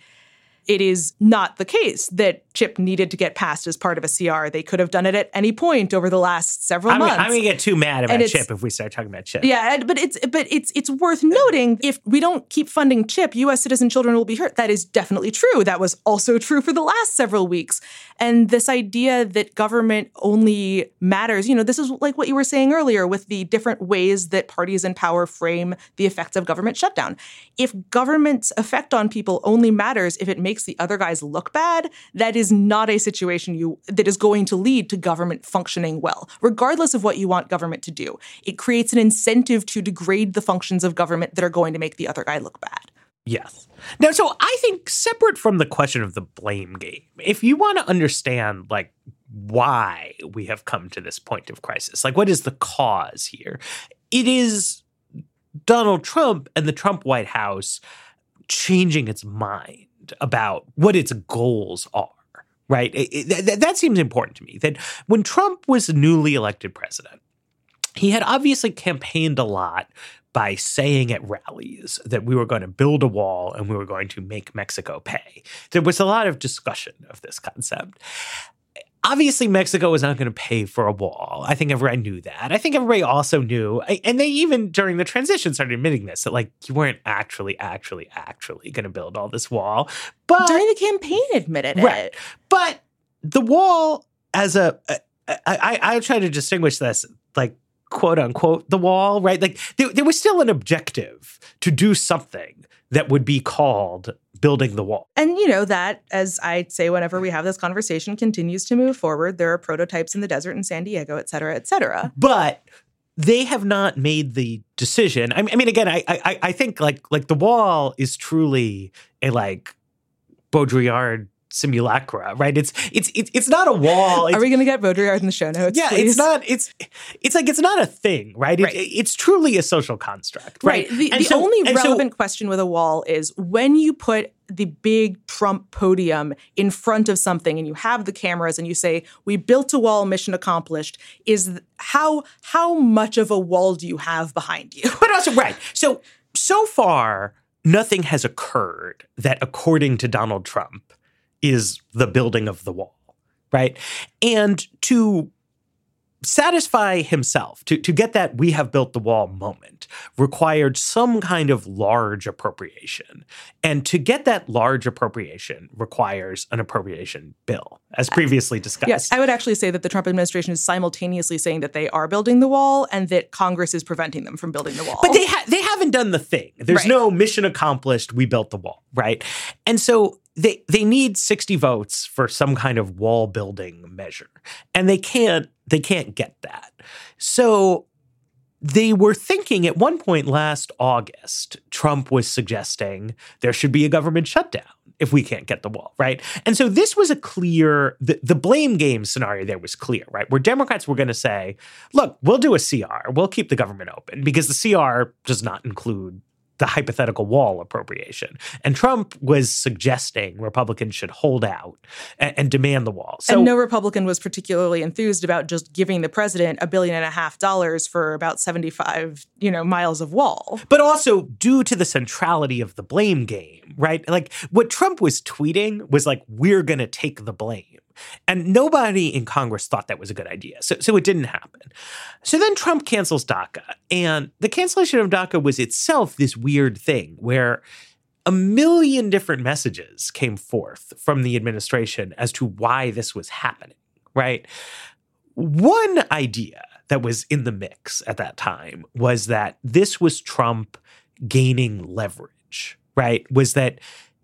it is not the case that chip needed to get passed as part of a CR. They could have done it at any point over the last several I'm, months. I'm gonna get too mad about chip if we start talking about chip. Yeah, but it's but it's it's worth noting if we don't keep funding chip, U.S. citizen children will be hurt. That is definitely true. That was also true for the last several weeks. And this idea that government only matters, you know, this is like what you were saying earlier with the different ways that parties in power frame the effects of government shutdown. If government's effect on people only matters if it makes the other guys look bad, that is not a situation you that is going to lead to government functioning well, regardless of what you want government to do. It creates an incentive to degrade the functions of government that are going to make the other guy look bad. Yes. Now, so I think separate from the question of the blame game, if you want to understand like why we have come to this point of crisis, like what is the cause here? It is Donald Trump and the Trump White House changing its mind about what its goals are right? It, it, that seems important to me. That when Trump was newly elected president, he had obviously campaigned a lot by saying at rallies that we were going to build a wall and we were going to make Mexico pay. There was a lot of discussion of this concept. Obviously, Mexico was not going to pay for a wall. I think everybody knew that. I think everybody also knew, and they even during the transition started admitting this that like you weren't actually, actually, actually going to build all this wall. But during the campaign, admitted right. it. But the wall, as a, I, I, I try to distinguish this like quote unquote the wall, right? Like there, there was still an objective to do something that would be called building the wall. And you know that as I say whenever we have this conversation continues to move forward, there are prototypes in the desert in San Diego, et cetera, et cetera. But they have not made the decision. I mean, again, I, I, I think like like the wall is truly a like Baudrillard simulacra, right? It's it's it's, it's not a wall. It's, Are we going to get Baudrillard in the show notes? Yeah, please? it's not. It's it's like it's not a thing, right? right. It, it's truly a social construct, right? right. The, the so, only relevant so, question with a wall is when you put the big Trump podium in front of something and you have the cameras and you say we built a wall mission accomplished is how how much of a wall do you have behind you but also right so so far nothing has occurred that according to Donald Trump is the building of the wall, right? And to satisfy himself, to, to get that we have built the wall moment, required some kind of large appropriation. And to get that large appropriation requires an appropriation bill, as uh, previously discussed. Yes, I would actually say that the Trump administration is simultaneously saying that they are building the wall and that Congress is preventing them from building the wall. But they ha- they haven't done the thing. There's Right. no mission accomplished, we built the wall, right? And so they they need 60 votes for some kind of wall building measure. And they can't they can't get that. So they were thinking at one point last August, Trump was suggesting there should be a government shutdown if we can't get the wall, right? And so this was a clear, the, the blame game scenario there was clear, right? Where Democrats were going to say, look, we'll do a CR, we'll keep the government open because the CR does not include the hypothetical wall appropriation. And Trump was suggesting Republicans should hold out and, and demand the wall. So and no Republican was particularly enthused about just giving the president a billion and a half dollars for about 75, you know, miles of wall. but also due to the centrality of the blame game, right? Like what Trump was tweeting was like, we're going to take the blame. And nobody in Congress thought that was a good idea. So, so it didn't happen. So then Trump cancels DACA. And the cancellation of DACA was itself this weird thing where a million different messages came forth from the administration as to why this was happening, right? One idea that was in the mix at that time was that this was Trump gaining leverage, right? Was that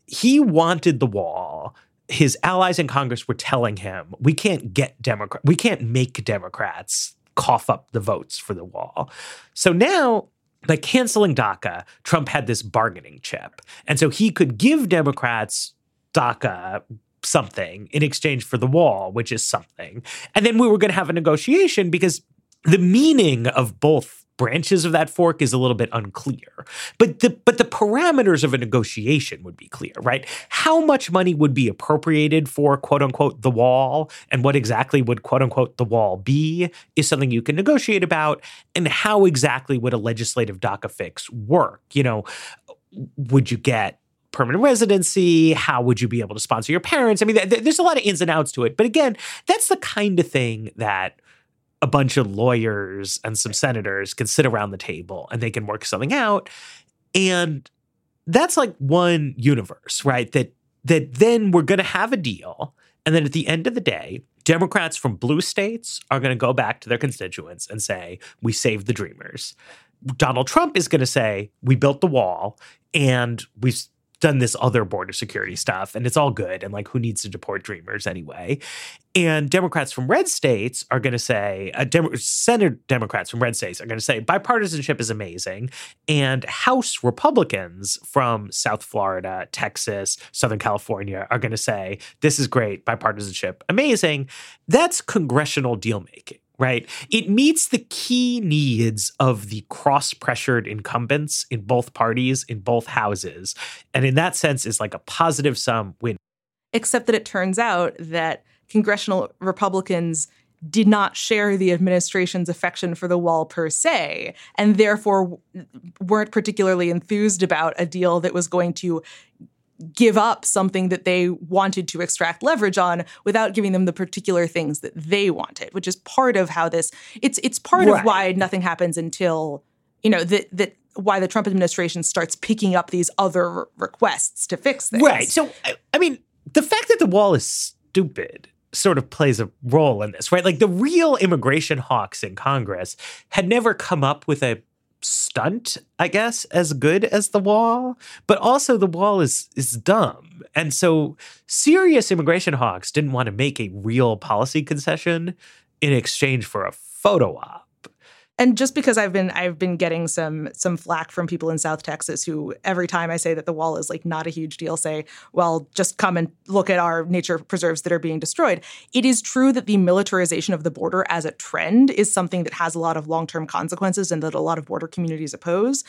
he wanted the wall. His allies in Congress were telling him, we can't get Democrat, we can't make Democrats cough up the votes for the wall. So now by canceling DACA, Trump had this bargaining chip. And so he could give Democrats DACA something in exchange for the wall, which is something. And then we were going to have a negotiation because the meaning of both branches of that fork is a little bit unclear. But the but the parameters of a negotiation would be clear, right? How much money would be appropriated for quote unquote the wall and what exactly would quote unquote the wall be is something you can negotiate about and how exactly would a legislative DACA fix work? You know, would you get permanent residency? How would you be able to sponsor your parents? I mean, th- there's a lot of ins and outs to it. But again, that's the kind of thing that a bunch of lawyers and some senators can sit around the table and they can work something out. And that's like one universe, right? That that then we're going to have a deal and then at the end of the day, Democrats from blue states are going to go back to their constituents and say, "We saved the dreamers." Donald Trump is going to say, "We built the wall and we done this other border security stuff and it's all good and like who needs to deport dreamers anyway? And democrats from red states are going to say uh, Dem- senate democrats from red states are going to say bipartisanship is amazing and house republicans from south florida texas southern california are going to say this is great bipartisanship amazing. That's congressional deal making right? It meets the key needs of the cross pressured incumbents in both parties, in both houses. And in that sense, is like a positive sum win. Except that it turns out that congressional Republicans did not share the administration's affection for the wall per se, and therefore weren't particularly enthused about a deal that was going to give up something that they wanted to extract leverage on without giving them the particular things that they wanted, which is part of how this it's it's part right. of why nothing happens until you know that that why the Trump administration starts picking up these other requests to fix things. Right. So I mean, the fact that the wall is stupid sort of plays a role in this, right? Like the real immigration hawks in Congress had never come up with a stunt, I guess, as good as the wall, but also the wall is is dumb. And so serious immigration hawks didn't want to make a real policy concession in exchange for a photo op and just because I've been I've been getting some some flack from people in South Texas who every time I say that the wall is like not a huge deal say, well, just come and look at our nature preserves that are being destroyed. It is true that the militarization of the border as a trend is something that has a lot of long-term consequences and that a lot of border communities oppose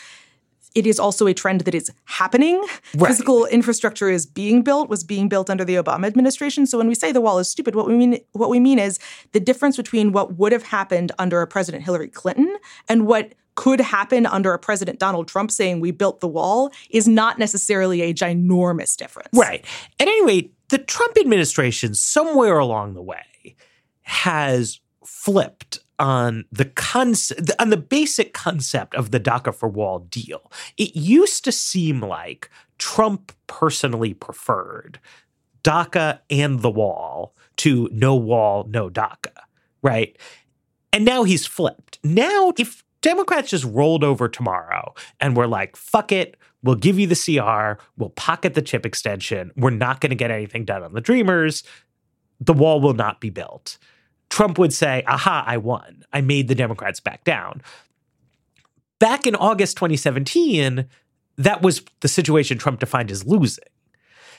it is also a trend that is happening. Right. Physical infrastructure is being built, was being built under the Obama administration. So when we say the wall is stupid, what we mean what we mean is the difference between what would have happened under a President Hillary Clinton and what could happen under a President Donald Trump saying we built the wall is not necessarily a ginormous difference. Right. At any rate, the Trump administration somewhere along the way has flipped on the concept on the basic concept of the DACA for Wall deal. It used to seem like Trump personally preferred DACA and the wall to no wall, no DACA, right? And now he's flipped. Now, if Democrats just rolled over tomorrow and were like, fuck it, we'll give you the CR, we'll pocket the chip extension, we're not going to get anything done on the Dreamers, the wall will not be built Trump would say, aha, I won. I made the Democrats back down. Back in August 2017, that was the situation Trump defined as losing.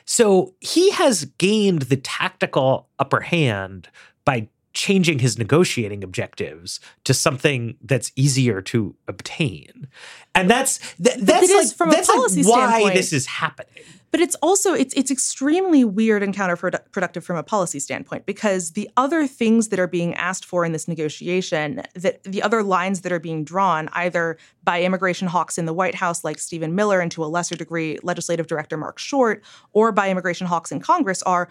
So he has gained the tactical upper hand by changing his negotiating objectives to something that's easier to obtain. And that's th- that's like, from that's a policy like why standpoint. this is happening. But it's also it's it's extremely weird and counterproductive from a policy standpoint because the other things that are being asked for in this negotiation, that the other lines that are being drawn either by immigration hawks in the White House like Stephen Miller and to a lesser degree legislative director Mark Short or by immigration hawks in Congress are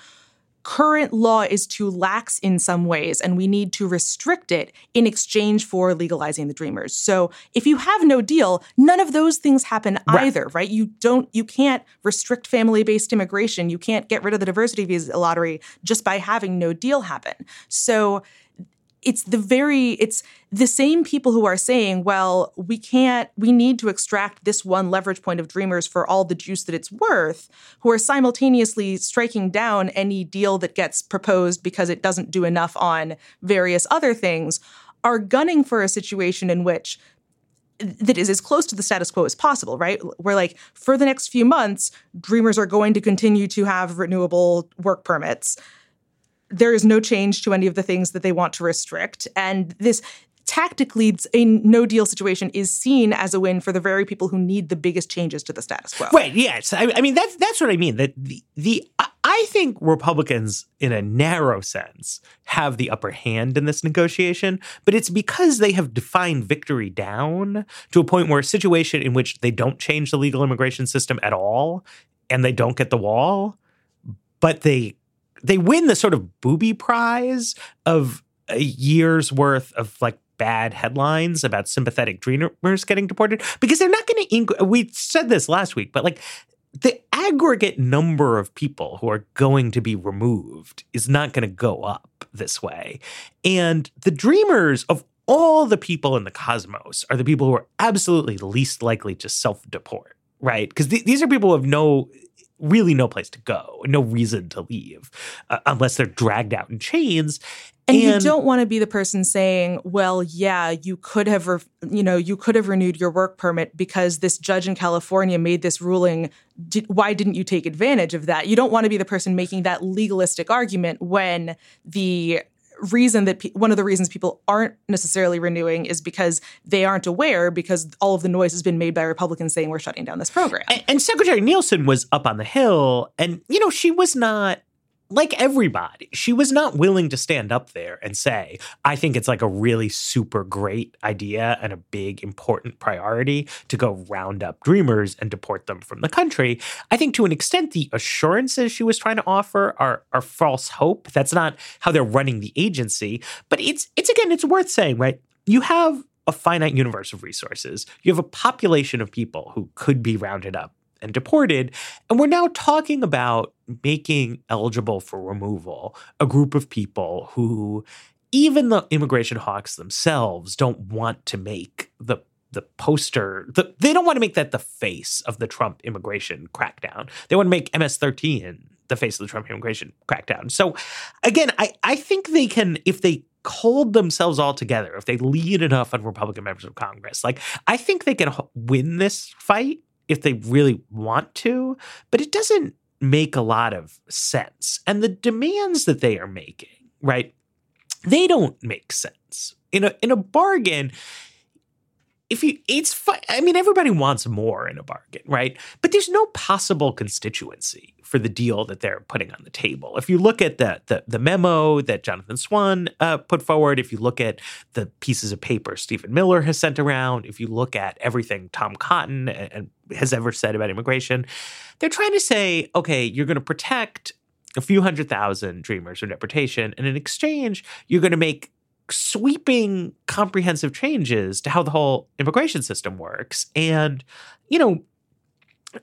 current law is too lax in some ways and we need to restrict it in exchange for legalizing the dreamers. So if you have no deal, none of those things happen Right. either, right? You don't you can't restrict family-based immigration. You can't get rid of the diversity visa lottery just by having no deal happen. So it's the very it's the same people who are saying well we can't we need to extract this one leverage point of dreamers for all the juice that it's worth who are simultaneously striking down any deal that gets proposed because it doesn't do enough on various other things are gunning for a situation in which that is as close to the status quo as possible, right? Where like for the next few months, dreamers are going to continue to have renewable work permits there is no change to any of the things that they want to restrict. And this tactically, a no deal situation is seen as a win for the very people who need the biggest changes to the status quo. Right. Yes. I, I mean that's that's what I mean. That the the I- I think Republicans, in a narrow sense, have the upper hand in this negotiation, but it's because they have defined victory down to a point where a situation in which they don't change the legal immigration system at all and they don't get the wall, but they they win the sort of booby prize of a year's worth of like bad headlines about sympathetic dreamers getting deported because they're not going to we said this last week but like the aggregate number of people who are going to be removed is not going to go up this way. And the dreamers of all the people in the cosmos are the people who are absolutely least likely to self-deport right because th- these are people who have no really no place to go, no reason to leave uh, unless they're dragged out in chains. And, you don't want to be the person saying, "Well, yeah, you could have, re- you know, you could have renewed your work permit because this judge in California made this ruling. Did, why didn't you take advantage of that?" You don't want to be the person making that legalistic argument when the reason that pe- one of the reasons people aren't necessarily renewing is because they aren't aware because all of the noise has been made by Republicans saying we're shutting down this program. And, and Secretary Nielsen was up on the Hill, and you know she was not like everybody. She was not willing to stand up there and say, "I think it's like a really super great idea and a big important priority to go round up dreamers and deport them from the country." I think to an extent the assurances she was trying to offer are are false hope. That's not how they're running the agency, but it's it's again it's worth saying, right? You have a finite universe of resources. You have a population of people who could be rounded up and deported. And we're now talking about making eligible for removal a group of people who, even the immigration hawks themselves, don't want to make the the poster. The, they don't want to make that the face of the Trump immigration crackdown. They want to make MS-13 the face of the Trump immigration crackdown. So, again, I I think they can if they hold themselves all together, if they lead enough on Republican members of Congress, like I think they can win this fight if they really want to, but it doesn't make a lot of sense. And the demands that they are making, right? They don't make sense. In a in a bargain, if you it's I mean everybody wants more in a bargain, right? But there's no possible constituency for the deal that they're putting on the table. If you look at the the, the memo that Jonathan Swan uh, put forward, if you look at the pieces of paper Stephen Miller has sent around, if you look at everything Tom Cotton and, and has ever said about immigration, they're trying to say, okay, you're going to protect a few hundred thousand dreamers from deportation, and in exchange, you're going to make sweeping comprehensive changes to how the whole immigration system works. And you know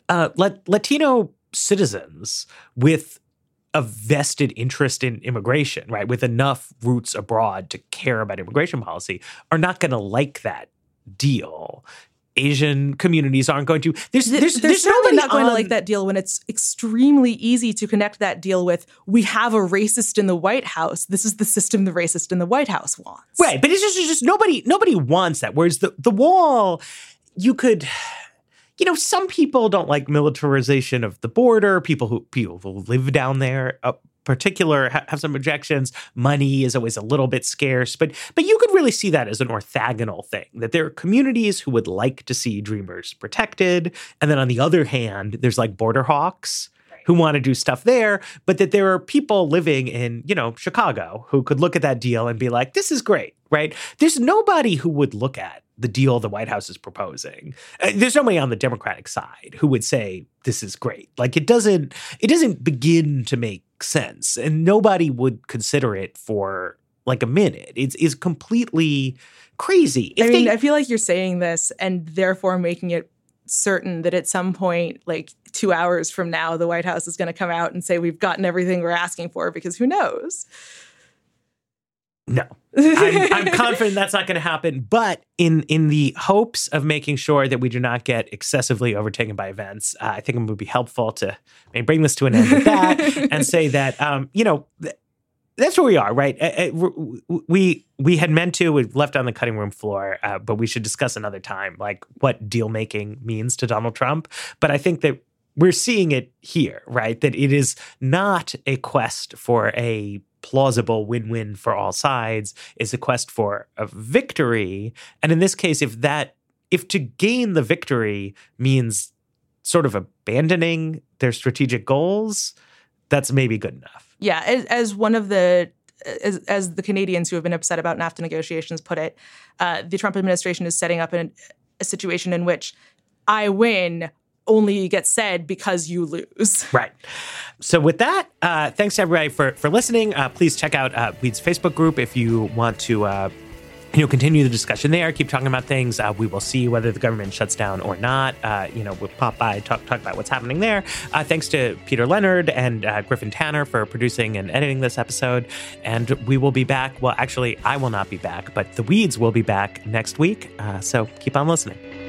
uh, Lat- latino citizens with a vested interest in immigration right with enough roots abroad to care about immigration policy are not going to like that deal Asian communities aren't going to. There's Th- there's, they're there's certainly not going to like that deal when it's extremely easy to connect that deal with we have a racist in the White House. This is the system the racist in the White House wants. Right, but it's just, it's just nobody nobody wants that. Whereas the the wall, you could, you know, some people don't like militarization of the border. People who people who live down there, uh, particular, ha- have some objections. Money is always a little bit scarce, but but you could really see that as an orthogonal thing. That there are communities who would like to see dreamers protected, and then on the other hand, there's like border hawks who want to do stuff there, but that there are people living in, you know, Chicago who could look at that deal and be like, this is great, right? There's nobody who would look at the deal the White House is proposing. Uh, there's nobody on the Democratic side who would say this is great. Like it doesn't it doesn't begin to make make sense, and nobody would consider it for like a minute. It's is completely crazy. If I mean, they, I feel like you're saying this and therefore making it certain that at some point, like two hours from now, the White House is going to come out and say we've gotten everything we're asking for because who knows? No, I'm, I'm, confident that's not going to happen. But in in the hopes of making sure that we do not get excessively overtaken by events, uh, I think it would be helpful to maybe bring this to an end with that and say that um, you know. Th- that's where we are, right? Uh, uh, we we had meant to, we left on the cutting room floor, uh, but we should discuss another time, like what deal making means to Donald Trump. But I think that we're seeing it here, right? That it is not a quest for a plausible win-win for all sides is a quest for a victory. And in this case if that if to gain the victory means sort of abandoning their strategic goals that's maybe good enough. Yeah as, as one of the as, as, the Canadians who have been upset about NAFTA negotiations put it, uh, the Trump administration is setting up an, a situation in which I win, only gets said because you lose. Right. So with that, uh, thanks everybody for for listening. Uh, please check out uh, Weed's Facebook group if you want to. Uh, you know, continue the discussion there. Keep talking about things. Uh, we will see whether the government shuts down or not. Uh, you know, we'll pop by, talk talk about what's happening there. Uh, thanks to Peter Leonard and uh, Griffin Tanner for producing and editing this episode. And we will be back. Well, actually, I will not be back, but the Weeds will be back next week. Uh, so keep on listening.